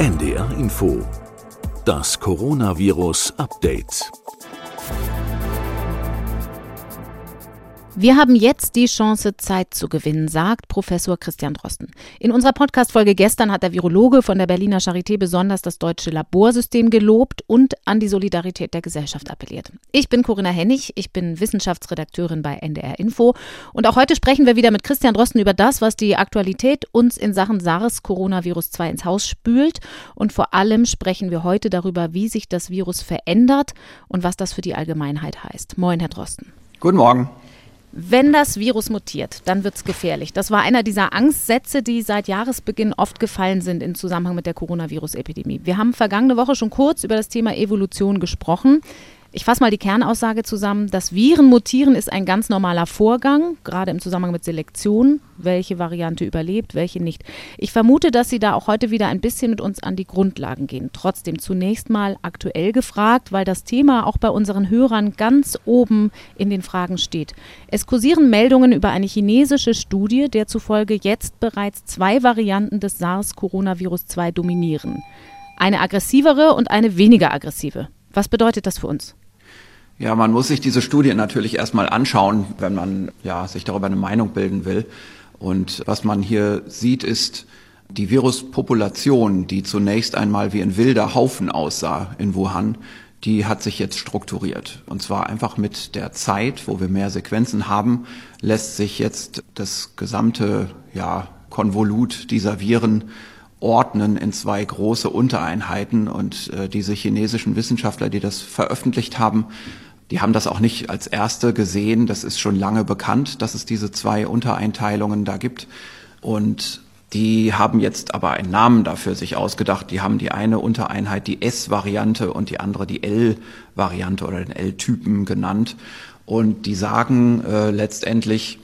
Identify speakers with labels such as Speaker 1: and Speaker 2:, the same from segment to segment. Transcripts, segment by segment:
Speaker 1: NDR Info. Das Coronavirus Update.
Speaker 2: Wir haben jetzt die Chance, Zeit zu gewinnen, sagt Professor Christian Drosten. In unserer Podcast-Folge gestern hat der Virologe von der Berliner Charité besonders das deutsche Laborsystem gelobt und an die Solidarität der Gesellschaft appelliert. Ich bin Corinna Hennig, ich bin Wissenschaftsredakteurin bei NDR Info und auch heute sprechen wir wieder mit Christian Drosten über das, was die Aktualität uns in Sachen SARS-Coronavirus 2 ins Haus spült und vor allem sprechen wir heute darüber, wie sich das Virus verändert und was das für die Allgemeinheit heißt. Moin, Herr Drosten.
Speaker 3: Guten Morgen.
Speaker 2: Wenn das Virus mutiert, dann wird es gefährlich. Das war einer dieser Angstsätze, die seit Jahresbeginn oft gefallen sind im Zusammenhang mit der Coronavirus-Epidemie. Wir haben vergangene Woche schon kurz über das Thema Evolution gesprochen. Ich fasse mal die Kernaussage zusammen. Das Viren mutieren ist ein ganz normaler Vorgang, gerade im Zusammenhang mit Selektion, welche Variante überlebt, welche nicht. Ich vermute, dass Sie da auch heute wieder ein bisschen mit uns an die Grundlagen gehen. Trotzdem zunächst mal aktuell gefragt, weil das Thema auch bei unseren Hörern ganz oben in den Fragen steht. Es kursieren Meldungen über eine chinesische Studie, der zufolge jetzt bereits zwei Varianten des SARS-Coronavirus 2 dominieren. Eine aggressivere und eine weniger aggressive. Was bedeutet das für uns?
Speaker 3: Ja, man muss sich diese Studie natürlich erstmal anschauen, wenn man ja, sich darüber eine Meinung bilden will. Und was man hier sieht, ist die Viruspopulation, die zunächst einmal wie ein wilder Haufen aussah in Wuhan, die hat sich jetzt strukturiert. Und zwar einfach mit der Zeit, wo wir mehr Sequenzen haben, lässt sich jetzt das gesamte ja, Konvolut dieser Viren ordnen in zwei große Untereinheiten. Und äh, diese chinesischen Wissenschaftler, die das veröffentlicht haben, die haben das auch nicht als erste gesehen. Das ist schon lange bekannt, dass es diese zwei Untereinteilungen da gibt. Und die haben jetzt aber einen Namen dafür sich ausgedacht. Die haben die eine Untereinheit die S-Variante und die andere die L-Variante oder den L-Typen genannt. Und die sagen äh, letztendlich,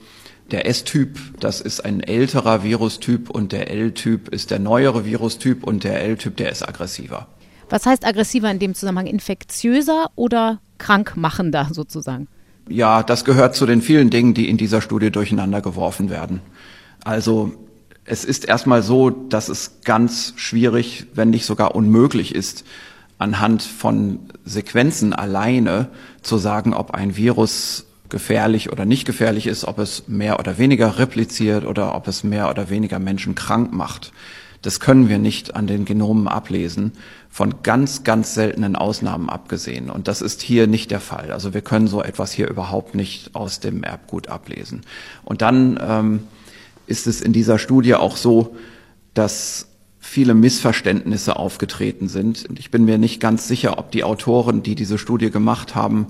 Speaker 3: der S-Typ, das ist ein älterer Virustyp und der L-Typ ist der neuere Virustyp und der L-Typ, der ist aggressiver.
Speaker 2: Was heißt aggressiver in dem Zusammenhang? Infektiöser oder krankmachender sozusagen?
Speaker 3: Ja, das gehört zu den vielen Dingen, die in dieser Studie durcheinander geworfen werden. Also es ist erstmal so, dass es ganz schwierig, wenn nicht sogar unmöglich ist, anhand von Sequenzen alleine zu sagen, ob ein Virus gefährlich oder nicht gefährlich ist, ob es mehr oder weniger repliziert oder ob es mehr oder weniger Menschen krank macht. Das können wir nicht an den Genomen ablesen, von ganz, ganz seltenen Ausnahmen abgesehen. Und das ist hier nicht der Fall. Also wir können so etwas hier überhaupt nicht aus dem Erbgut ablesen. Und dann ähm, ist es in dieser Studie auch so, dass viele Missverständnisse aufgetreten sind. Und ich bin mir nicht ganz sicher, ob die Autoren, die diese Studie gemacht haben,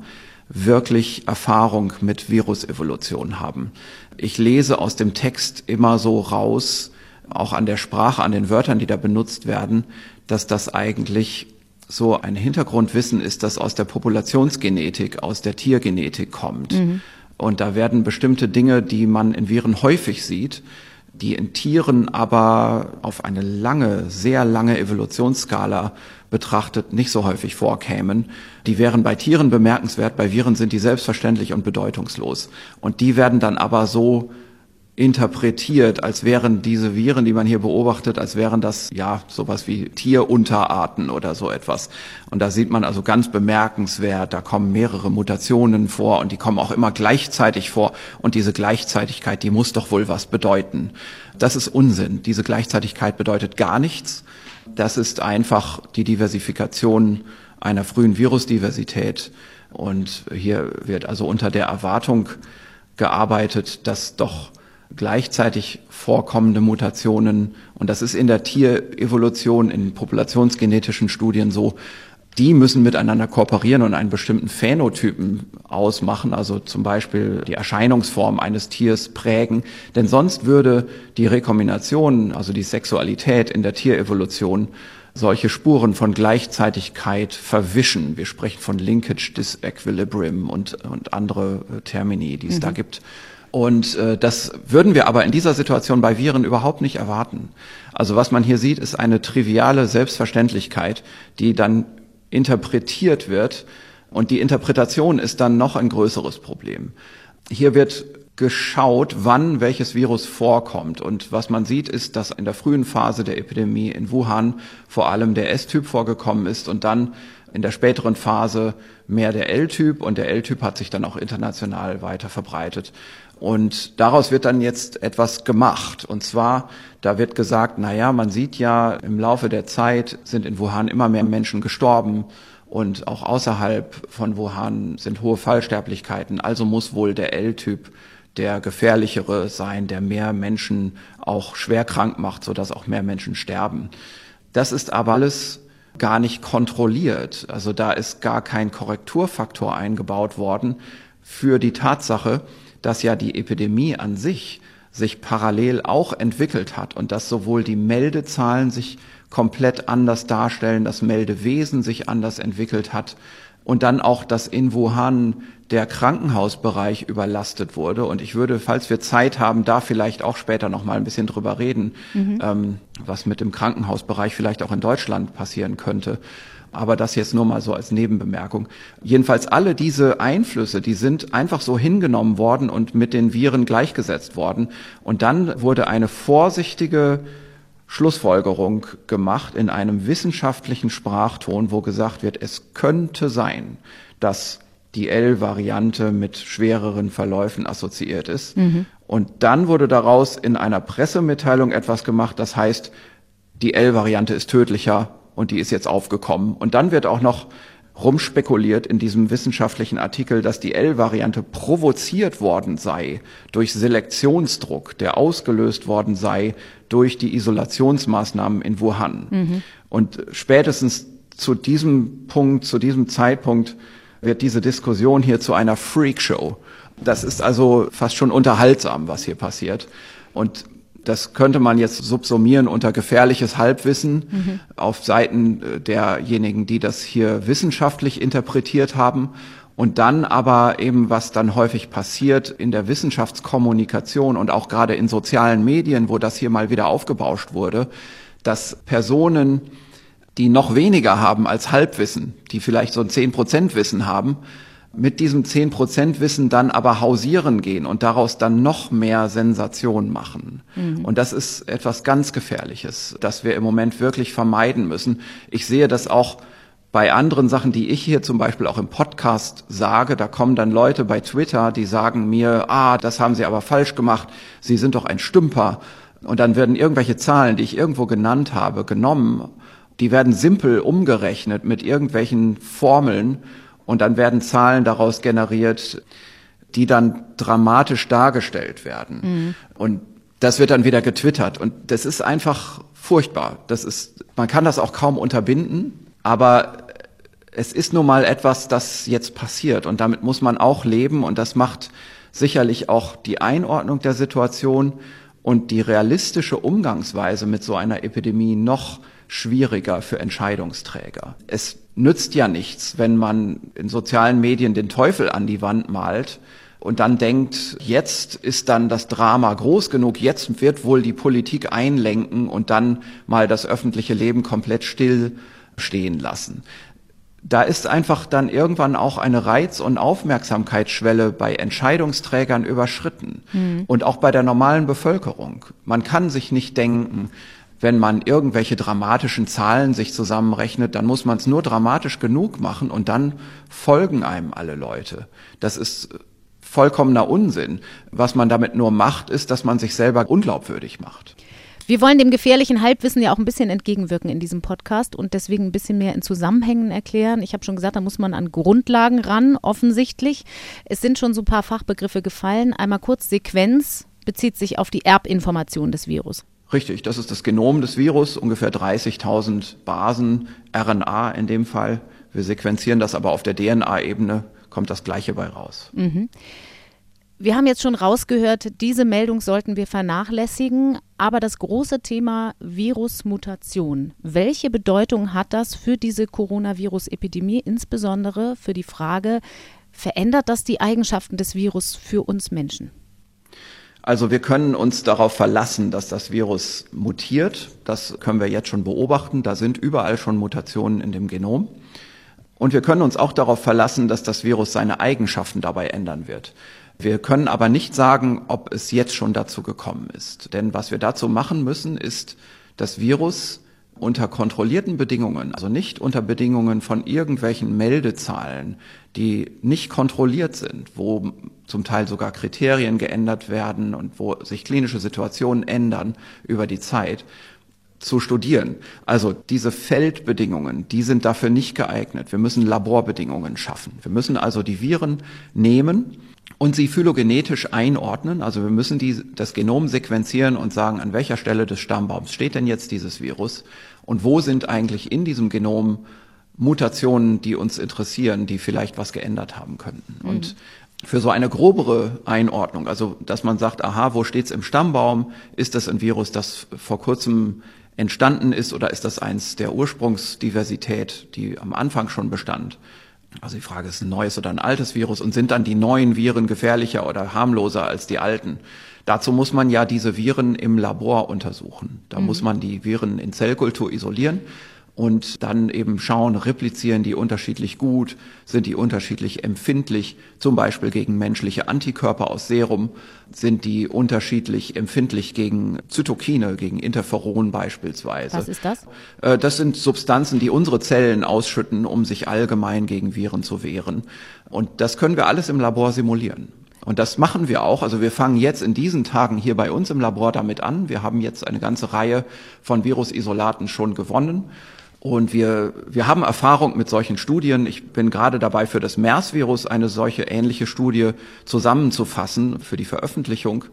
Speaker 3: wirklich Erfahrung mit Virusevolution haben. Ich lese aus dem Text immer so raus, auch an der Sprache, an den Wörtern, die da benutzt werden, dass das eigentlich so ein Hintergrundwissen ist, das aus der Populationsgenetik, aus der Tiergenetik kommt. Mhm. Und da werden bestimmte Dinge, die man in Viren häufig sieht, die in Tieren aber auf eine lange, sehr lange Evolutionsskala betrachtet nicht so häufig vorkämen. Die wären bei Tieren bemerkenswert, bei Viren sind die selbstverständlich und bedeutungslos. Und die werden dann aber so interpretiert, als wären diese Viren, die man hier beobachtet, als wären das ja sowas wie Tierunterarten oder so etwas. Und da sieht man also ganz bemerkenswert, da kommen mehrere Mutationen vor und die kommen auch immer gleichzeitig vor. Und diese Gleichzeitigkeit, die muss doch wohl was bedeuten. Das ist Unsinn. Diese Gleichzeitigkeit bedeutet gar nichts. Das ist einfach die Diversifikation einer frühen Virusdiversität. Und hier wird also unter der Erwartung gearbeitet, dass doch gleichzeitig vorkommende Mutationen, und das ist in der Tierevolution, in populationsgenetischen Studien so, die müssen miteinander kooperieren und einen bestimmten Phänotypen ausmachen, also zum Beispiel die Erscheinungsform eines Tiers prägen. Denn sonst würde die Rekombination, also die Sexualität in der Tierevolution, solche Spuren von Gleichzeitigkeit verwischen. Wir sprechen von Linkage Disequilibrium und, und andere Termini, die es mhm. da gibt. Und äh, das würden wir aber in dieser Situation bei Viren überhaupt nicht erwarten. Also was man hier sieht, ist eine triviale Selbstverständlichkeit, die dann interpretiert wird. Und die Interpretation ist dann noch ein größeres Problem. Hier wird geschaut, wann welches Virus vorkommt. Und was man sieht, ist, dass in der frühen Phase der Epidemie in Wuhan vor allem der S-Typ vorgekommen ist und dann in der späteren Phase mehr der L-Typ und der L-Typ hat sich dann auch international weiter verbreitet. Und daraus wird dann jetzt etwas gemacht. Und zwar, da wird gesagt, na ja, man sieht ja, im Laufe der Zeit sind in Wuhan immer mehr Menschen gestorben und auch außerhalb von Wuhan sind hohe Fallsterblichkeiten. Also muss wohl der L-Typ der gefährlichere sein, der mehr Menschen auch schwer krank macht, sodass auch mehr Menschen sterben. Das ist aber alles gar nicht kontrolliert. Also da ist gar kein Korrekturfaktor eingebaut worden für die Tatsache, dass ja die Epidemie an sich sich parallel auch entwickelt hat und dass sowohl die Meldezahlen sich komplett anders darstellen, das Meldewesen sich anders entwickelt hat und dann auch, dass in Wuhan der Krankenhausbereich überlastet wurde. Und ich würde, falls wir Zeit haben, da vielleicht auch später noch mal ein bisschen drüber reden, mhm. ähm, was mit dem Krankenhausbereich vielleicht auch in Deutschland passieren könnte. Aber das jetzt nur mal so als Nebenbemerkung. Jedenfalls alle diese Einflüsse, die sind einfach so hingenommen worden und mit den Viren gleichgesetzt worden. Und dann wurde eine vorsichtige Schlussfolgerung gemacht in einem wissenschaftlichen Sprachton, wo gesagt wird, es könnte sein, dass die L-Variante mit schwereren Verläufen assoziiert ist. Mhm. Und dann wurde daraus in einer Pressemitteilung etwas gemacht, das heißt, die L-Variante ist tödlicher und die ist jetzt aufgekommen. Und dann wird auch noch rumspekuliert in diesem wissenschaftlichen Artikel, dass die L-Variante provoziert worden sei durch Selektionsdruck, der ausgelöst worden sei durch die Isolationsmaßnahmen in Wuhan. Mhm. Und spätestens zu diesem Punkt, zu diesem Zeitpunkt wird diese Diskussion hier zu einer Freakshow. Das ist also fast schon unterhaltsam, was hier passiert. Und das könnte man jetzt subsumieren unter gefährliches Halbwissen mhm. auf Seiten äh, derjenigen, die das hier wissenschaftlich interpretiert haben. Und dann aber eben, was dann häufig passiert in der Wissenschaftskommunikation und auch gerade in sozialen Medien, wo das hier mal wieder aufgebauscht wurde, dass Personen, die noch weniger haben als Halbwissen, die vielleicht so ein 10% Wissen haben, mit diesem 10% Wissen dann aber hausieren gehen und daraus dann noch mehr Sensation machen. Mhm. Und das ist etwas ganz Gefährliches, das wir im Moment wirklich vermeiden müssen. Ich sehe das auch bei anderen Sachen, die ich hier zum Beispiel auch im Podcast sage, da kommen dann Leute bei Twitter, die sagen mir, ah, das haben Sie aber falsch gemacht, Sie sind doch ein Stümper. Und dann werden irgendwelche Zahlen, die ich irgendwo genannt habe, genommen, die werden simpel umgerechnet mit irgendwelchen Formeln und dann werden Zahlen daraus generiert, die dann dramatisch dargestellt werden. Mhm. Und das wird dann wieder getwittert. Und das ist einfach furchtbar. Das ist, man kann das auch kaum unterbinden, aber es ist nun mal etwas, das jetzt passiert. Und damit muss man auch leben. Und das macht sicherlich auch die Einordnung der Situation und die realistische Umgangsweise mit so einer Epidemie noch schwieriger für Entscheidungsträger. Es nützt ja nichts, wenn man in sozialen Medien den Teufel an die Wand malt und dann denkt, jetzt ist dann das Drama groß genug, jetzt wird wohl die Politik einlenken und dann mal das öffentliche Leben komplett still stehen lassen. Da ist einfach dann irgendwann auch eine Reiz- und Aufmerksamkeitsschwelle bei Entscheidungsträgern überschritten mhm. und auch bei der normalen Bevölkerung. Man kann sich nicht denken, wenn man irgendwelche dramatischen Zahlen sich zusammenrechnet, dann muss man es nur dramatisch genug machen und dann folgen einem alle Leute. Das ist vollkommener Unsinn. Was man damit nur macht, ist, dass man sich selber unglaubwürdig macht.
Speaker 2: Wir wollen dem gefährlichen Halbwissen ja auch ein bisschen entgegenwirken in diesem Podcast und deswegen ein bisschen mehr in Zusammenhängen erklären. Ich habe schon gesagt, da muss man an Grundlagen ran, offensichtlich. Es sind schon so ein paar Fachbegriffe gefallen. Einmal kurz Sequenz bezieht sich auf die Erbinformation des Virus.
Speaker 3: Richtig, das ist das Genom des Virus, ungefähr 30.000 Basen, RNA in dem Fall. Wir sequenzieren das aber auf der DNA-Ebene, kommt das gleiche bei raus. Mhm.
Speaker 2: Wir haben jetzt schon rausgehört, diese Meldung sollten wir vernachlässigen, aber das große Thema Virusmutation, welche Bedeutung hat das für diese Coronavirus-Epidemie, insbesondere für die Frage, verändert das die Eigenschaften des Virus für uns Menschen?
Speaker 3: Also wir können uns darauf verlassen, dass das Virus mutiert. Das können wir jetzt schon beobachten. Da sind überall schon Mutationen in dem Genom. Und wir können uns auch darauf verlassen, dass das Virus seine Eigenschaften dabei ändern wird. Wir können aber nicht sagen, ob es jetzt schon dazu gekommen ist. Denn was wir dazu machen müssen, ist das Virus unter kontrollierten Bedingungen, also nicht unter Bedingungen von irgendwelchen Meldezahlen, die nicht kontrolliert sind, wo zum Teil sogar Kriterien geändert werden und wo sich klinische Situationen ändern über die Zeit, zu studieren. Also diese Feldbedingungen, die sind dafür nicht geeignet. Wir müssen Laborbedingungen schaffen. Wir müssen also die Viren nehmen und sie phylogenetisch einordnen. Also wir müssen die, das Genom sequenzieren und sagen, an welcher Stelle des Stammbaums steht denn jetzt dieses Virus und wo sind eigentlich in diesem Genom Mutationen, die uns interessieren, die vielleicht was geändert haben könnten. Mhm. Und für so eine grobere Einordnung, also dass man sagt, aha, wo steht's im Stammbaum? Ist das ein Virus, das vor kurzem entstanden ist oder ist das eins der Ursprungsdiversität, die am Anfang schon bestand? Also die Frage ist ein neues oder ein altes Virus und sind dann die neuen Viren gefährlicher oder harmloser als die alten? Dazu muss man ja diese Viren im Labor untersuchen. Da mhm. muss man die Viren in Zellkultur isolieren und dann eben schauen, replizieren die unterschiedlich gut, sind die unterschiedlich empfindlich, zum Beispiel gegen menschliche Antikörper aus Serum, sind die unterschiedlich empfindlich gegen Zytokine, gegen Interferon beispielsweise.
Speaker 2: Was ist das?
Speaker 3: Äh, das sind Substanzen, die unsere Zellen ausschütten, um sich allgemein gegen Viren zu wehren. Und das können wir alles im Labor simulieren. Und das machen wir auch. Also wir fangen jetzt in diesen Tagen hier bei uns im Labor damit an. Wir haben jetzt eine ganze Reihe von Virusisolaten schon gewonnen. Und wir, wir haben Erfahrung mit solchen Studien. Ich bin gerade dabei, für das MERS-Virus eine solche ähnliche Studie zusammenzufassen für die Veröffentlichung.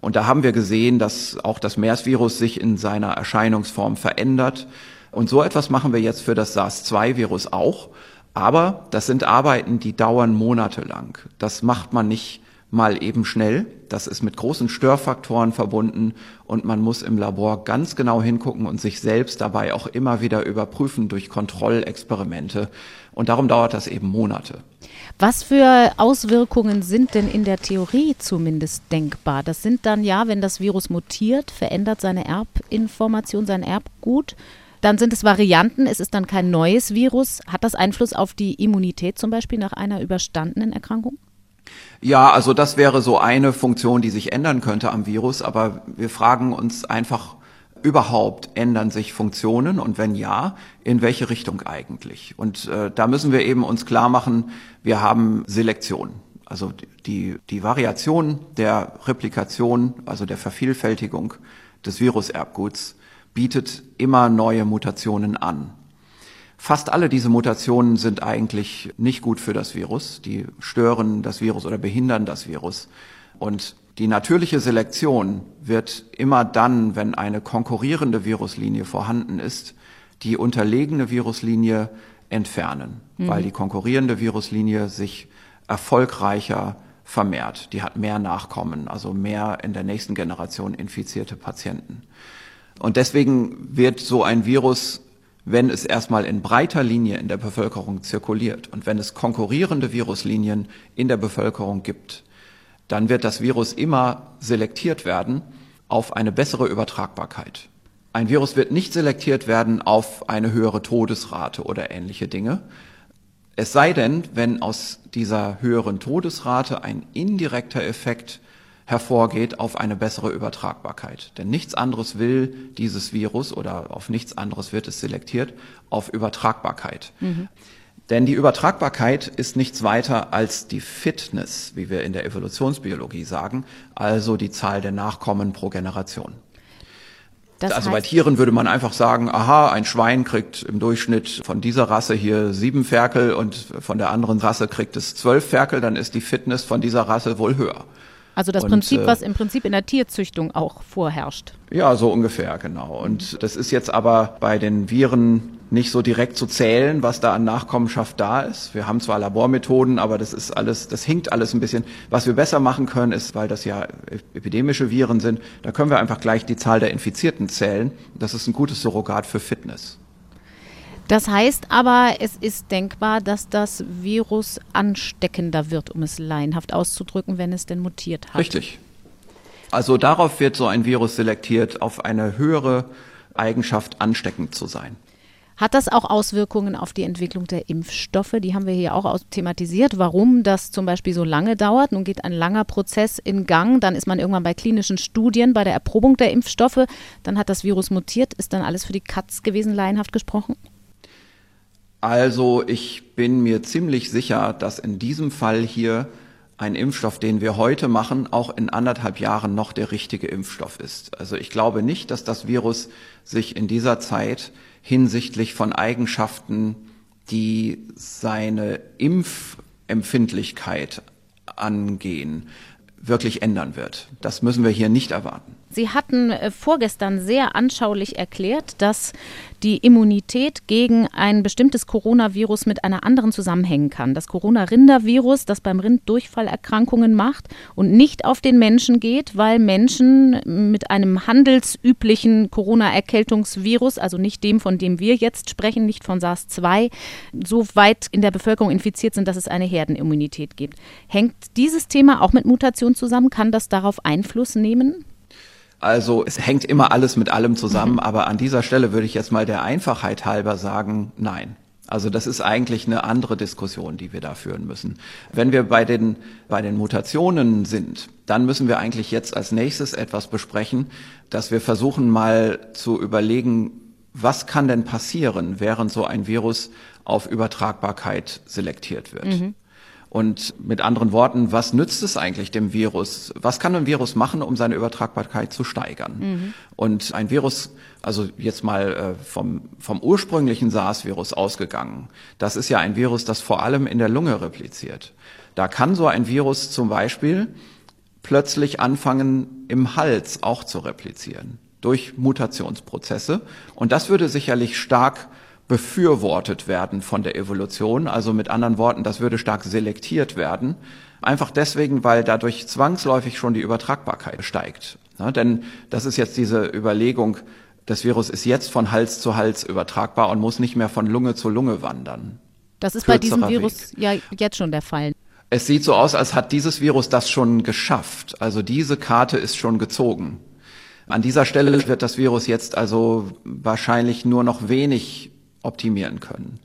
Speaker 3: Und da haben wir gesehen, dass auch das MERS-Virus sich in seiner Erscheinungsform verändert. Und so etwas machen wir jetzt für das SARS-2-Virus auch. Aber das sind Arbeiten, die dauern monatelang. Das macht man nicht mal eben schnell. Das ist mit großen Störfaktoren verbunden und man muss im Labor ganz genau hingucken und sich selbst dabei auch immer wieder überprüfen durch Kontrollexperimente. Und darum dauert das eben Monate.
Speaker 2: Was für Auswirkungen sind denn in der Theorie zumindest denkbar? Das sind dann ja, wenn das Virus mutiert, verändert seine Erbinformation, sein Erbgut. Dann sind es Varianten, es ist dann kein neues Virus. Hat das Einfluss auf die Immunität zum Beispiel nach einer überstandenen Erkrankung?
Speaker 3: Ja, also das wäre so eine Funktion, die sich ändern könnte am Virus, aber wir fragen uns einfach überhaupt, ändern sich Funktionen und wenn ja, in welche Richtung eigentlich? Und äh, da müssen wir eben uns klar machen, wir haben Selektion. Also die, die Variation der Replikation, also der Vervielfältigung des Viruserbguts bietet immer neue Mutationen an. Fast alle diese Mutationen sind eigentlich nicht gut für das Virus. Die stören das Virus oder behindern das Virus. Und die natürliche Selektion wird immer dann, wenn eine konkurrierende Viruslinie vorhanden ist, die unterlegene Viruslinie entfernen, mhm. weil die konkurrierende Viruslinie sich erfolgreicher vermehrt. Die hat mehr Nachkommen, also mehr in der nächsten Generation infizierte Patienten. Und deswegen wird so ein Virus wenn es erstmal in breiter Linie in der Bevölkerung zirkuliert und wenn es konkurrierende Viruslinien in der Bevölkerung gibt, dann wird das Virus immer selektiert werden auf eine bessere Übertragbarkeit. Ein Virus wird nicht selektiert werden auf eine höhere Todesrate oder ähnliche Dinge. Es sei denn, wenn aus dieser höheren Todesrate ein indirekter Effekt hervorgeht auf eine bessere Übertragbarkeit. Denn nichts anderes will dieses Virus oder auf nichts anderes wird es selektiert, auf Übertragbarkeit. Mhm. Denn die Übertragbarkeit ist nichts weiter als die Fitness, wie wir in der Evolutionsbiologie sagen, also die Zahl der Nachkommen pro Generation. Das also bei Tieren würde man einfach sagen, aha, ein Schwein kriegt im Durchschnitt von dieser Rasse hier sieben Ferkel und von der anderen Rasse kriegt es zwölf Ferkel, dann ist die Fitness von dieser Rasse wohl höher.
Speaker 2: Also das und, Prinzip, äh, was im Prinzip in der Tierzüchtung auch vorherrscht.
Speaker 3: Ja, so ungefähr, genau. Und das ist jetzt aber bei den Viren nicht so direkt zu zählen, was da an Nachkommenschaft da ist. Wir haben zwar Labormethoden, aber das ist alles, das hinkt alles ein bisschen. Was wir besser machen können, ist, weil das ja epidemische Viren sind, da können wir einfach gleich die Zahl der Infizierten zählen. Das ist ein gutes Surrogat für Fitness.
Speaker 2: Das heißt aber, es ist denkbar, dass das Virus ansteckender wird, um es laienhaft auszudrücken, wenn es denn mutiert hat.
Speaker 3: Richtig. Also darauf wird so ein Virus selektiert, auf eine höhere Eigenschaft ansteckend zu sein.
Speaker 2: Hat das auch Auswirkungen auf die Entwicklung der Impfstoffe? Die haben wir hier auch thematisiert, warum das zum Beispiel so lange dauert. Nun geht ein langer Prozess in Gang, dann ist man irgendwann bei klinischen Studien, bei der Erprobung der Impfstoffe, dann hat das Virus mutiert. Ist dann alles für die Katz gewesen, laienhaft gesprochen?
Speaker 3: Also ich bin mir ziemlich sicher, dass in diesem Fall hier ein Impfstoff, den wir heute machen, auch in anderthalb Jahren noch der richtige Impfstoff ist. Also ich glaube nicht, dass das Virus sich in dieser Zeit hinsichtlich von Eigenschaften, die seine Impfempfindlichkeit angehen, wirklich ändern wird. Das müssen wir hier nicht erwarten.
Speaker 2: Sie hatten äh, vorgestern sehr anschaulich erklärt, dass die Immunität gegen ein bestimmtes Coronavirus mit einer anderen zusammenhängen kann. Das Corona-Rindervirus, das beim Rind Durchfallerkrankungen macht und nicht auf den Menschen geht, weil Menschen mit einem handelsüblichen Corona-Erkältungsvirus, also nicht dem, von dem wir jetzt sprechen, nicht von SARS-2, so weit in der Bevölkerung infiziert sind, dass es eine Herdenimmunität gibt. Hängt dieses Thema auch mit Mutation zusammen? Kann das darauf Einfluss nehmen?
Speaker 3: Also es hängt immer alles mit allem zusammen, mhm. aber an dieser Stelle würde ich jetzt mal der Einfachheit halber sagen, nein. Also das ist eigentlich eine andere Diskussion, die wir da führen müssen. Wenn wir bei den, bei den Mutationen sind, dann müssen wir eigentlich jetzt als nächstes etwas besprechen, dass wir versuchen mal zu überlegen, was kann denn passieren, während so ein Virus auf Übertragbarkeit selektiert wird. Mhm. Und mit anderen Worten, was nützt es eigentlich dem Virus? Was kann ein Virus machen, um seine Übertragbarkeit zu steigern? Mhm. Und ein Virus, also jetzt mal äh, vom, vom ursprünglichen SARS-Virus ausgegangen, das ist ja ein Virus, das vor allem in der Lunge repliziert. Da kann so ein Virus zum Beispiel plötzlich anfangen, im Hals auch zu replizieren durch Mutationsprozesse. Und das würde sicherlich stark befürwortet werden von der Evolution. Also mit anderen Worten, das würde stark selektiert werden. Einfach deswegen, weil dadurch zwangsläufig schon die Übertragbarkeit steigt. Ja, denn das ist jetzt diese Überlegung, das Virus ist jetzt von Hals zu Hals übertragbar und muss nicht mehr von Lunge zu Lunge wandern.
Speaker 2: Das ist Kürzerer bei diesem Virus Weg. ja jetzt schon der Fall.
Speaker 3: Es sieht so aus, als hat dieses Virus das schon geschafft. Also diese Karte ist schon gezogen. An dieser Stelle wird das Virus jetzt also wahrscheinlich nur noch wenig optimieren können.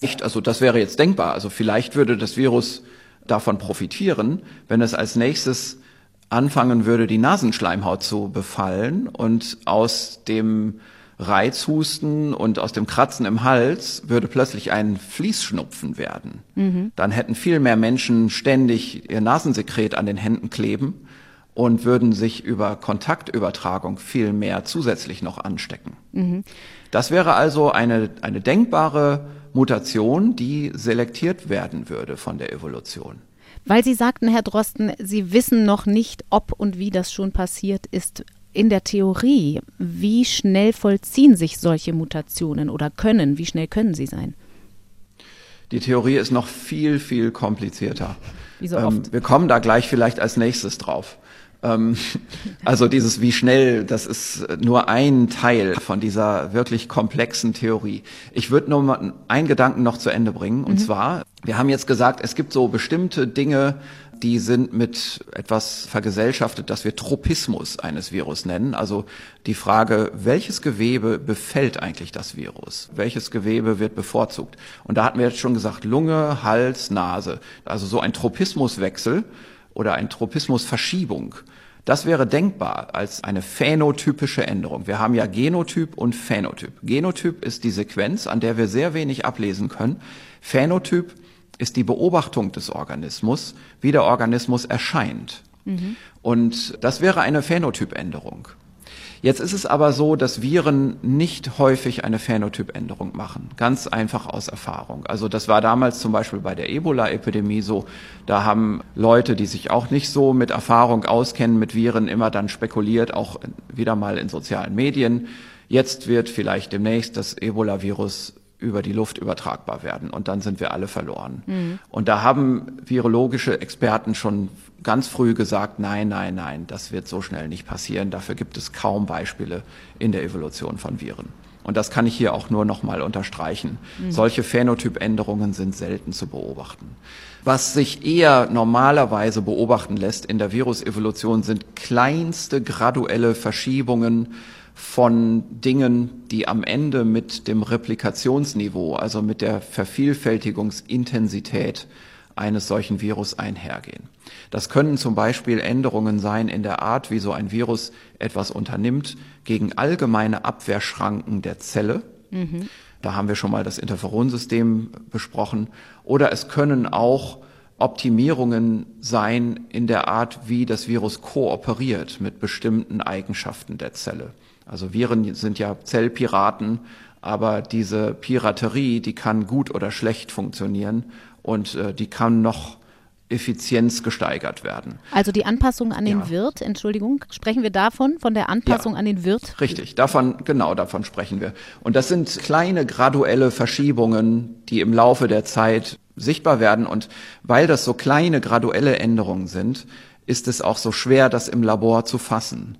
Speaker 3: Nicht, also das wäre jetzt denkbar. Also vielleicht würde das Virus davon profitieren, wenn es als nächstes anfangen würde, die Nasenschleimhaut zu befallen und aus dem Reizhusten und aus dem Kratzen im Hals würde plötzlich ein Fließschnupfen werden. Mhm. Dann hätten viel mehr Menschen ständig ihr Nasensekret an den Händen kleben und würden sich über Kontaktübertragung viel mehr zusätzlich noch anstecken. Mhm. Das wäre also eine, eine denkbare Mutation, die selektiert werden würde von der Evolution.
Speaker 2: Weil Sie sagten, Herr Drosten, Sie wissen noch nicht, ob und wie das schon passiert ist. In der Theorie, wie schnell vollziehen sich solche Mutationen oder können, wie schnell können sie sein?
Speaker 3: Die Theorie ist noch viel, viel komplizierter.
Speaker 2: Wie so oft.
Speaker 3: Ähm, wir kommen da gleich vielleicht als nächstes drauf. Ähm, also dieses wie schnell, das ist nur ein Teil von dieser wirklich komplexen Theorie. Ich würde nur mal einen Gedanken noch zu Ende bringen. Und mhm. zwar, wir haben jetzt gesagt, es gibt so bestimmte Dinge, die sind mit etwas vergesellschaftet, das wir Tropismus eines Virus nennen. Also die Frage, welches Gewebe befällt eigentlich das Virus? Welches Gewebe wird bevorzugt? Und da hatten wir jetzt schon gesagt, Lunge, Hals, Nase. Also so ein Tropismuswechsel oder ein Tropismusverschiebung. Das wäre denkbar als eine phänotypische Änderung. Wir haben ja Genotyp und Phänotyp. Genotyp ist die Sequenz, an der wir sehr wenig ablesen können. Phänotyp ist die Beobachtung des Organismus, wie der Organismus erscheint. Mhm. Und das wäre eine Phänotypänderung. Jetzt ist es aber so, dass Viren nicht häufig eine Phänotypänderung machen. Ganz einfach aus Erfahrung. Also das war damals zum Beispiel bei der Ebola-Epidemie so. Da haben Leute, die sich auch nicht so mit Erfahrung auskennen mit Viren, immer dann spekuliert, auch wieder mal in sozialen Medien. Jetzt wird vielleicht demnächst das Ebola-Virus über die Luft übertragbar werden und dann sind wir alle verloren. Mhm. Und da haben virologische Experten schon ganz früh gesagt, nein, nein, nein, das wird so schnell nicht passieren. Dafür gibt es kaum Beispiele in der Evolution von Viren. Und das kann ich hier auch nur noch mal unterstreichen. Mhm. Solche Phänotypänderungen sind selten zu beobachten. Was sich eher normalerweise beobachten lässt in der Virusevolution sind kleinste graduelle Verschiebungen von Dingen, die am Ende mit dem Replikationsniveau, also mit der Vervielfältigungsintensität eines solchen Virus einhergehen. Das können zum Beispiel Änderungen sein in der Art, wie so ein Virus etwas unternimmt gegen allgemeine Abwehrschranken der Zelle. Mhm. Da haben wir schon mal das Interferonsystem besprochen. Oder es können auch Optimierungen sein in der Art, wie das Virus kooperiert mit bestimmten Eigenschaften der Zelle. Also Viren sind ja Zellpiraten, aber diese Piraterie, die kann gut oder schlecht funktionieren und äh, die kann noch Effizienz gesteigert werden.
Speaker 2: Also die Anpassung an den ja. Wirt, Entschuldigung, sprechen wir davon, von der Anpassung ja, an den Wirt?
Speaker 3: Richtig, davon, genau davon sprechen wir. Und das sind kleine graduelle Verschiebungen, die im Laufe der Zeit sichtbar werden. Und weil das so kleine graduelle Änderungen sind, ist es auch so schwer, das im Labor zu fassen.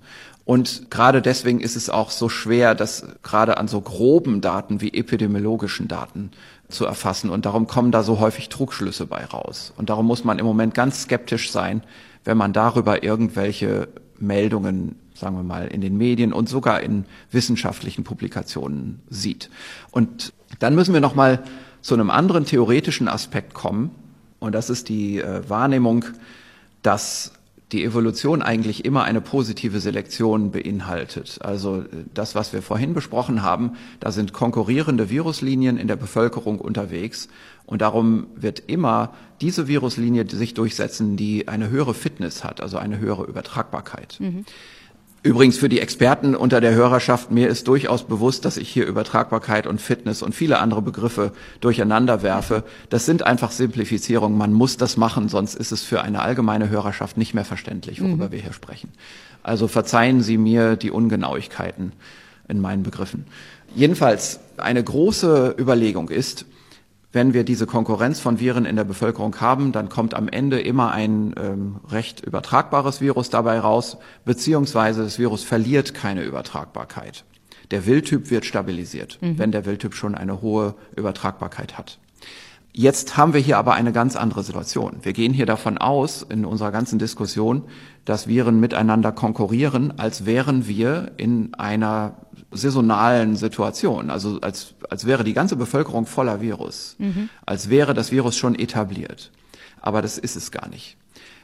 Speaker 3: Und gerade deswegen ist es auch so schwer, das gerade an so groben Daten wie epidemiologischen Daten zu erfassen. Und darum kommen da so häufig Trugschlüsse bei raus. Und darum muss man im Moment ganz skeptisch sein, wenn man darüber irgendwelche Meldungen, sagen wir mal, in den Medien und sogar in wissenschaftlichen Publikationen sieht. Und dann müssen wir noch mal zu einem anderen theoretischen Aspekt kommen. Und das ist die äh, Wahrnehmung, dass die Evolution eigentlich immer eine positive Selektion beinhaltet. Also äh, das, was wir vorhin besprochen haben, da sind konkurrierende Viruslinien in der Bevölkerung unterwegs und darum wird immer diese Viruslinie sich durchsetzen, die eine höhere Fitness hat, also eine höhere Übertragbarkeit. Mhm. Übrigens für die Experten unter der Hörerschaft, mir ist durchaus bewusst, dass ich hier Übertragbarkeit und Fitness und viele andere Begriffe durcheinander werfe. Das sind einfach Simplifizierungen. Man muss das machen, sonst ist es für eine allgemeine Hörerschaft nicht mehr verständlich, worüber mhm. wir hier sprechen. Also verzeihen Sie mir die Ungenauigkeiten in meinen Begriffen. Jedenfalls eine große Überlegung ist, wenn wir diese Konkurrenz von Viren in der Bevölkerung haben, dann kommt am Ende immer ein ähm, recht übertragbares Virus dabei raus, beziehungsweise das Virus verliert keine Übertragbarkeit. Der Wildtyp wird stabilisiert, mhm. wenn der Wildtyp schon eine hohe Übertragbarkeit hat. Jetzt haben wir hier aber eine ganz andere Situation. Wir gehen hier davon aus, in unserer ganzen Diskussion, dass Viren miteinander konkurrieren, als wären wir in einer saisonalen Situation. Also als, als wäre die ganze Bevölkerung voller Virus. Mhm. Als wäre das Virus schon etabliert. Aber das ist es gar nicht.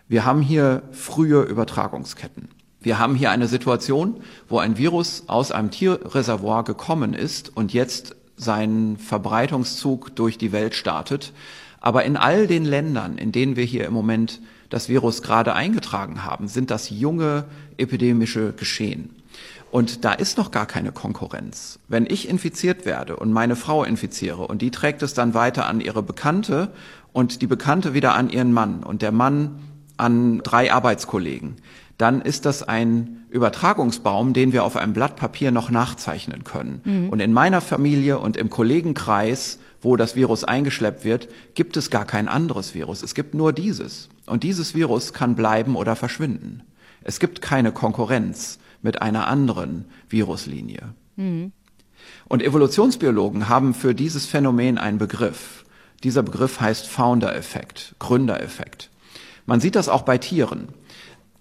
Speaker 3: Wir haben hier frühe Übertragungsketten. Wir haben hier eine Situation, wo ein Virus aus einem Tierreservoir gekommen ist und jetzt seinen Verbreitungszug durch die Welt startet. Aber in all den Ländern, in denen wir hier im Moment das Virus gerade eingetragen haben, sind das junge epidemische Geschehen. Und da ist noch gar keine Konkurrenz. Wenn ich infiziert werde und meine Frau infiziere und die trägt es dann weiter an ihre Bekannte und die Bekannte wieder an ihren Mann und der Mann an drei Arbeitskollegen, dann ist das ein Übertragungsbaum, den wir auf einem Blatt Papier noch nachzeichnen können. Mhm. Und in meiner Familie und im Kollegenkreis, wo das Virus eingeschleppt wird, gibt es gar kein anderes Virus. Es gibt nur dieses. Und dieses Virus kann bleiben oder verschwinden. Es gibt keine Konkurrenz mit einer anderen Viruslinie. Mhm. Und Evolutionsbiologen haben für dieses Phänomen einen Begriff. Dieser Begriff heißt Founder-Effekt, Gründereffekt. Man sieht das auch bei Tieren.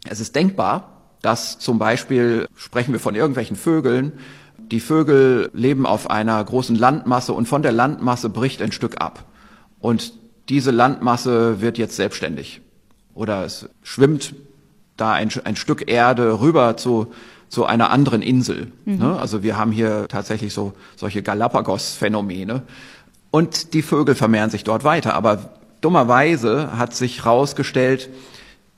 Speaker 3: Es ist denkbar, dass zum Beispiel, sprechen wir von irgendwelchen Vögeln, die Vögel leben auf einer großen Landmasse und von der Landmasse bricht ein Stück ab. Und diese Landmasse wird jetzt selbstständig. Oder es schwimmt da ein, ein Stück Erde rüber zu, zu einer anderen Insel. Mhm. Ne? Also wir haben hier tatsächlich so solche Galapagos-Phänomene. Und die Vögel vermehren sich dort weiter. Aber dummerweise hat sich herausgestellt,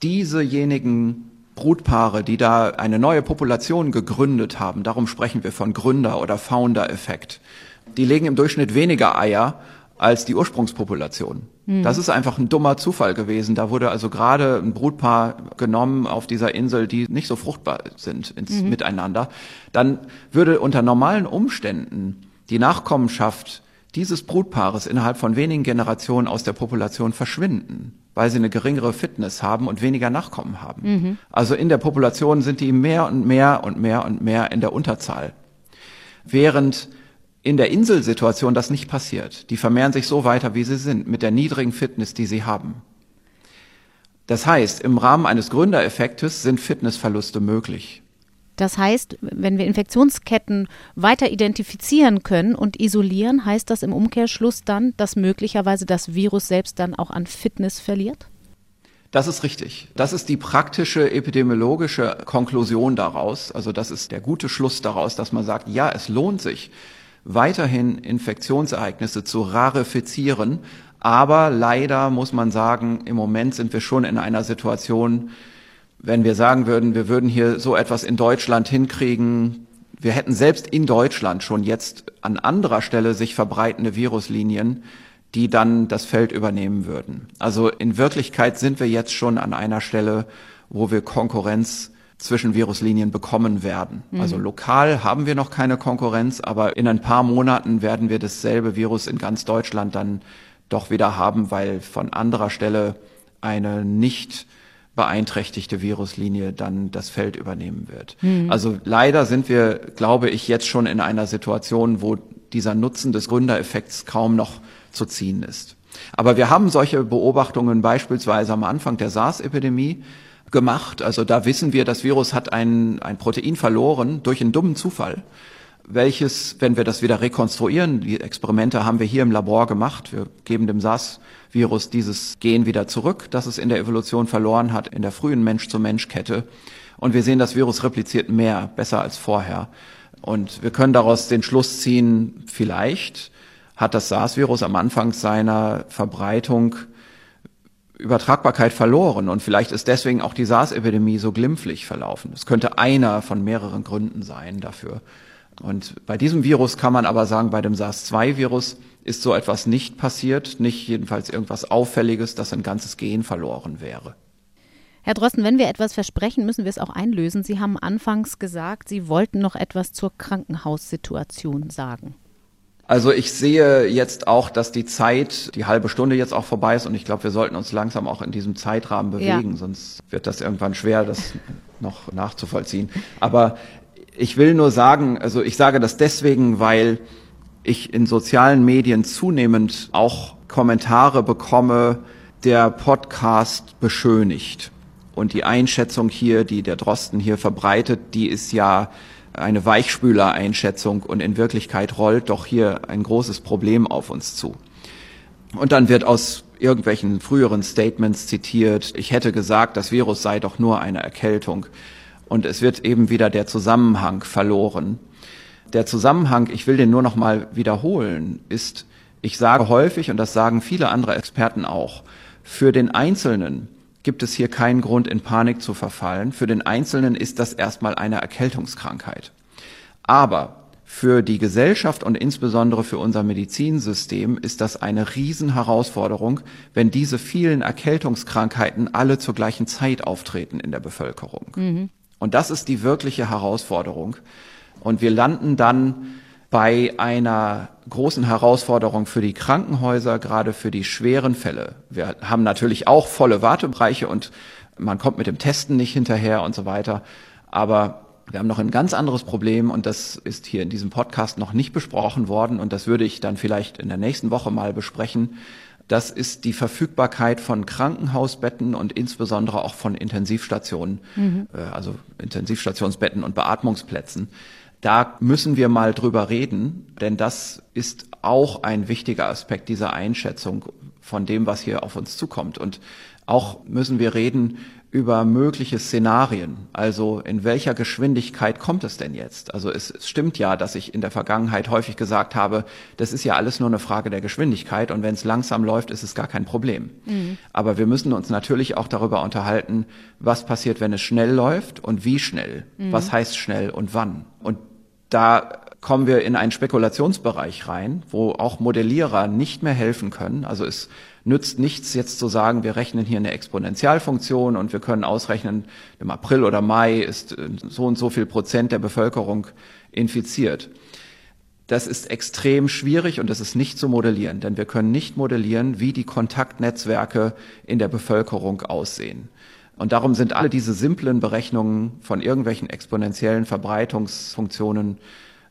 Speaker 3: diesejenigen Brutpaare, die da eine neue Population gegründet haben, darum sprechen wir von Gründer- oder Founder-Effekt, die legen im Durchschnitt weniger Eier als die Ursprungspopulation. Hm. Das ist einfach ein dummer Zufall gewesen. Da wurde also gerade ein Brutpaar genommen auf dieser Insel, die nicht so fruchtbar sind ins mhm. Miteinander. Dann würde unter normalen Umständen die Nachkommenschaft dieses Brutpaares innerhalb von wenigen Generationen aus der Population verschwinden weil sie eine geringere Fitness haben und weniger Nachkommen haben. Mhm. Also in der Population sind die mehr und mehr und mehr und mehr in der Unterzahl. Während in der Inselsituation das nicht passiert. Die vermehren sich so weiter, wie sie sind, mit der niedrigen Fitness, die sie haben. Das heißt, im Rahmen eines Gründereffektes sind Fitnessverluste möglich.
Speaker 2: Das heißt, wenn wir Infektionsketten weiter identifizieren können und isolieren, heißt das im Umkehrschluss dann, dass möglicherweise das Virus selbst dann auch an Fitness verliert?
Speaker 3: Das ist richtig. Das ist die praktische epidemiologische Konklusion daraus. Also das ist der gute Schluss daraus, dass man sagt, ja, es lohnt sich, weiterhin Infektionsereignisse zu rarefizieren. Aber leider muss man sagen, im Moment sind wir schon in einer Situation, wenn wir sagen würden, wir würden hier so etwas in Deutschland hinkriegen, wir hätten selbst in Deutschland schon jetzt an anderer Stelle sich verbreitende Viruslinien, die dann das Feld übernehmen würden. Also in Wirklichkeit sind wir jetzt schon an einer Stelle, wo wir Konkurrenz zwischen Viruslinien bekommen werden. Mhm. Also lokal haben wir noch keine Konkurrenz, aber in ein paar Monaten werden wir dasselbe Virus in ganz Deutschland dann doch wieder haben, weil von anderer Stelle eine nicht beeinträchtigte Viruslinie dann das Feld übernehmen wird. Mhm. Also leider sind wir, glaube ich, jetzt schon in einer Situation, wo dieser Nutzen des Gründereffekts kaum noch zu ziehen ist. Aber wir haben solche Beobachtungen beispielsweise am Anfang der SARS-Epidemie gemacht. Also da wissen wir, das Virus hat ein, ein Protein verloren durch einen dummen Zufall welches, wenn wir das wieder rekonstruieren, die Experimente haben wir hier im Labor gemacht, wir geben dem SARS-Virus dieses Gen wieder zurück, das es in der Evolution verloren hat, in der frühen Mensch-zu-Mensch-Kette. Und wir sehen, das Virus repliziert mehr, besser als vorher. Und wir können daraus den Schluss ziehen, vielleicht hat das SARS-Virus am Anfang seiner Verbreitung Übertragbarkeit verloren und vielleicht ist deswegen auch die SARS-Epidemie so glimpflich verlaufen. Es könnte einer von mehreren Gründen sein dafür. Und bei diesem Virus kann man aber sagen, bei dem SARS-2-Virus ist so etwas nicht passiert, nicht jedenfalls irgendwas Auffälliges, dass ein ganzes Gen verloren wäre.
Speaker 2: Herr Drosten, wenn wir etwas versprechen, müssen wir es auch einlösen. Sie haben anfangs gesagt, Sie wollten noch etwas zur Krankenhaussituation sagen.
Speaker 3: Also ich sehe jetzt auch, dass die Zeit, die halbe Stunde jetzt auch vorbei ist und ich glaube, wir sollten uns langsam auch in diesem Zeitrahmen bewegen, ja. sonst wird das irgendwann schwer, das noch nachzuvollziehen. Aber ich will nur sagen, also ich sage das deswegen, weil ich in sozialen Medien zunehmend auch Kommentare bekomme, der Podcast beschönigt. Und die Einschätzung hier, die der Drosten hier verbreitet, die ist ja eine Weichspüler-Einschätzung und in Wirklichkeit rollt doch hier ein großes Problem auf uns zu. Und dann wird aus irgendwelchen früheren Statements zitiert, ich hätte gesagt, das Virus sei doch nur eine Erkältung und es wird eben wieder der Zusammenhang verloren. Der Zusammenhang, ich will den nur noch mal wiederholen, ist, ich sage häufig, und das sagen viele andere Experten auch, für den Einzelnen gibt es hier keinen Grund, in Panik zu verfallen. Für den Einzelnen ist das erstmal eine Erkältungskrankheit. Aber für die Gesellschaft und insbesondere für unser Medizinsystem ist das eine Riesenherausforderung, wenn diese vielen Erkältungskrankheiten alle zur gleichen Zeit auftreten in der Bevölkerung. Mhm. Und das ist die wirkliche Herausforderung. Und wir landen dann bei einer großen Herausforderung für die Krankenhäuser, gerade für die schweren Fälle. Wir haben natürlich auch volle Wartebereiche und man kommt mit dem Testen nicht hinterher und so weiter. Aber wir haben noch ein ganz anderes Problem und das ist hier in diesem Podcast noch nicht besprochen worden und das würde ich dann vielleicht in der nächsten Woche mal besprechen. Das ist die Verfügbarkeit von Krankenhausbetten und insbesondere auch von Intensivstationen, mhm. Äh, also Intensivstationsbetten und Beatmungsplätzen. Da müssen wir mal drüber reden, denn das ist auch ein wichtiger Aspekt dieser Einschätzung von dem, was hier auf uns zukommt. Und auch müssen wir reden über mögliche Szenarien. Also in welcher Geschwindigkeit kommt es denn jetzt? Also es, es, stimmt ja, dass ich in der Vergangenheit häufig gesagt habe, das ist ja alles nur eine Frage der Geschwindigkeit und wenn es langsam läuft, ist es gar kein Problem. Mhm. Aber wir müssen uns natürlich auch darüber unterhalten, was passiert, wenn es schnell läuft und wie schnell. Mhm. Was heißt schnell und wann? Und da kommen wir in einen Spekulationsbereich rein, wo auch Modellierer nicht mehr helfen können. Also es nützt nichts jetzt zu sagen, wir rechnen hier eine Exponentialfunktion und wir können ausrechnen, im April oder Mai ist äh, so und so viel Prozent der Bevölkerung infiziert. Das ist extrem schwierig und das ist nicht zu modellieren, denn wir können nicht modellieren, wie die Kontaktnetzwerke in der Bevölkerung aussehen. Und darum sind alle diese simplen Berechnungen von irgendwelchen exponentiellen Verbreitungsfunktionen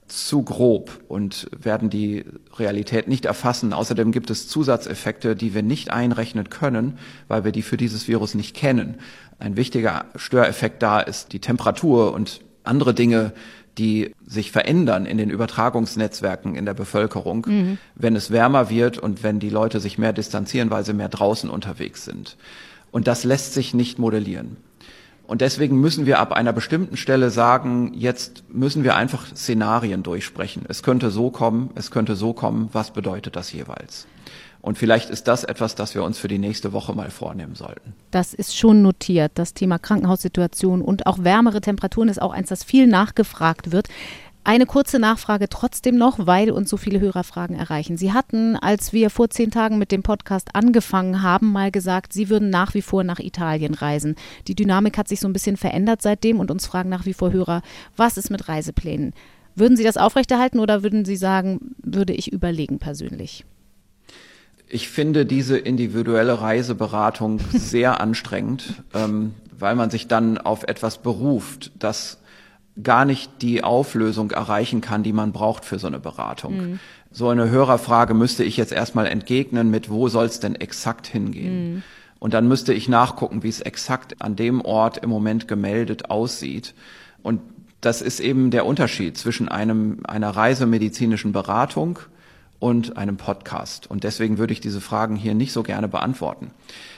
Speaker 3: zu grob und werden die Realität nicht erfassen. Außerdem gibt es Zusatzeffekte, die wir nicht einrechnen können, weil wir die für dieses Virus nicht kennen. Ein wichtiger Störeffekt da ist die Temperatur und andere Dinge, die sich verändern in den Übertragungsnetzwerken in der Bevölkerung, mhm. wenn es wärmer wird und wenn die Leute sich mehr distanzieren, weil sie mehr draußen unterwegs sind. Und das lässt sich nicht modellieren. Und deswegen müssen wir ab einer bestimmten Stelle sagen, jetzt müssen wir einfach Szenarien durchsprechen. Es könnte so kommen, es könnte so kommen. Was bedeutet das jeweils? Und vielleicht ist das etwas, das wir uns für die nächste Woche mal vornehmen sollten.
Speaker 2: Das ist schon notiert. Das Thema Krankenhaussituation und auch wärmere Temperaturen ist auch eins, das viel nachgefragt wird. Eine kurze Nachfrage trotzdem noch, weil uns so viele Hörerfragen erreichen. Sie hatten, als wir vor zehn Tagen mit dem Podcast angefangen haben, mal gesagt, Sie würden nach wie vor nach Italien reisen. Die Dynamik hat sich so ein bisschen verändert seitdem und uns fragen nach wie vor Hörer, was ist mit Reiseplänen? Würden Sie das aufrechterhalten oder würden Sie sagen, würde ich überlegen persönlich?
Speaker 3: Ich finde diese individuelle Reiseberatung sehr anstrengend, ähm, weil man sich dann auf etwas beruft, das gar nicht die Auflösung erreichen kann, die man braucht für so eine Beratung. Mhm. So eine Hörerfrage müsste ich jetzt erstmal entgegnen mit, wo soll es denn exakt hingehen? Mhm. Und dann müsste ich nachgucken, wie es exakt an dem Ort im Moment gemeldet aussieht. Und das ist eben der Unterschied zwischen einem, einer reisemedizinischen Beratung und einem Podcast. Und deswegen würde ich diese Fragen hier nicht so gerne beantworten.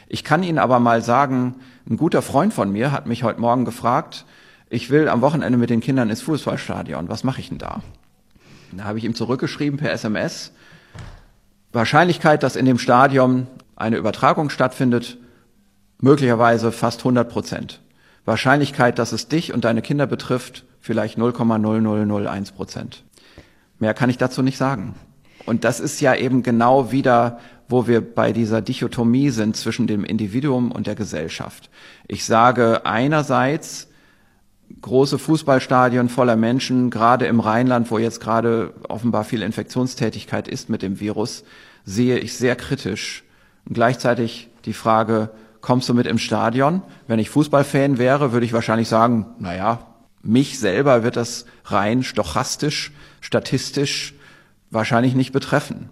Speaker 3: Ich kann Ihnen aber mal sagen, ein guter Freund von mir hat mich heute Morgen gefragt, ich will am Wochenende mit den Kindern ins Fußballstadion. Was mache ich denn da? Da habe ich ihm zurückgeschrieben per SMS. Wahrscheinlichkeit, dass in dem Stadion eine Übertragung stattfindet, möglicherweise fast 100 Prozent. Wahrscheinlichkeit, dass es dich und deine Kinder betrifft, vielleicht 0,0001 Prozent. Mehr kann ich dazu nicht sagen. Und das ist ja eben genau wieder, wo wir bei dieser Dichotomie sind zwischen dem Individuum und der Gesellschaft. Ich sage einerseits, große Fußballstadien voller Menschen, gerade im Rheinland, wo jetzt gerade offenbar viel Infektionstätigkeit ist mit dem Virus, sehe ich sehr kritisch. Und gleichzeitig die Frage, kommst du mit im Stadion? Wenn ich Fußballfan wäre, würde ich wahrscheinlich sagen, na ja, mich selber wird das rein stochastisch, statistisch wahrscheinlich nicht betreffen.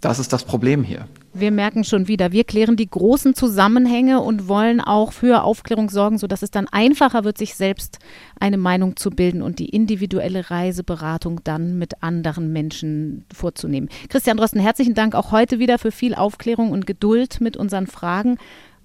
Speaker 3: Das ist das Problem hier.
Speaker 2: Wir merken schon wieder, wir klären die großen Zusammenhänge und wollen auch für Aufklärung sorgen, sodass es dann einfacher wird, sich selbst eine Meinung zu bilden und die individuelle Reiseberatung dann mit anderen Menschen vorzunehmen. Christian Drosten, herzlichen Dank auch heute wieder für viel Aufklärung und Geduld mit unseren Fragen.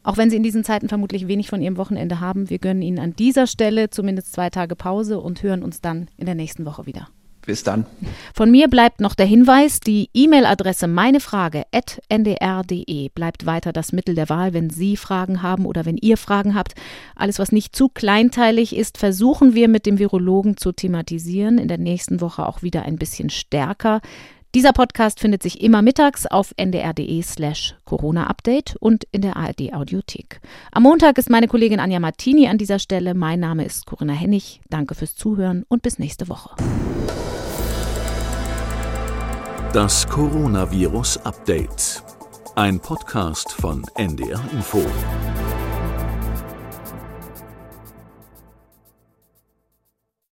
Speaker 2: Auch wenn Sie in diesen Zeiten vermutlich wenig von Ihrem Wochenende haben, wir gönnen Ihnen an dieser Stelle zumindest zwei Tage Pause und hören uns dann in der nächsten Woche wieder.
Speaker 3: Bis dann.
Speaker 2: Von mir bleibt noch der Hinweis, die E-Mail-Adresse meinefrage.ndr.de bleibt weiter das Mittel der Wahl, wenn Sie Fragen haben oder wenn ihr Fragen habt. Alles, was nicht zu kleinteilig ist, versuchen wir mit dem Virologen zu thematisieren. In der nächsten Woche auch wieder ein bisschen stärker. Dieser Podcast findet sich immer mittags auf ndr.de slash Corona-Update und in der ARD-Audiothek. Am Montag ist meine Kollegin Anja Martini an dieser Stelle. Mein Name ist Corinna Hennig. Danke fürs Zuhören und bis nächste Woche.
Speaker 1: Das Coronavirus Update. Ein Podcast von NDR Info.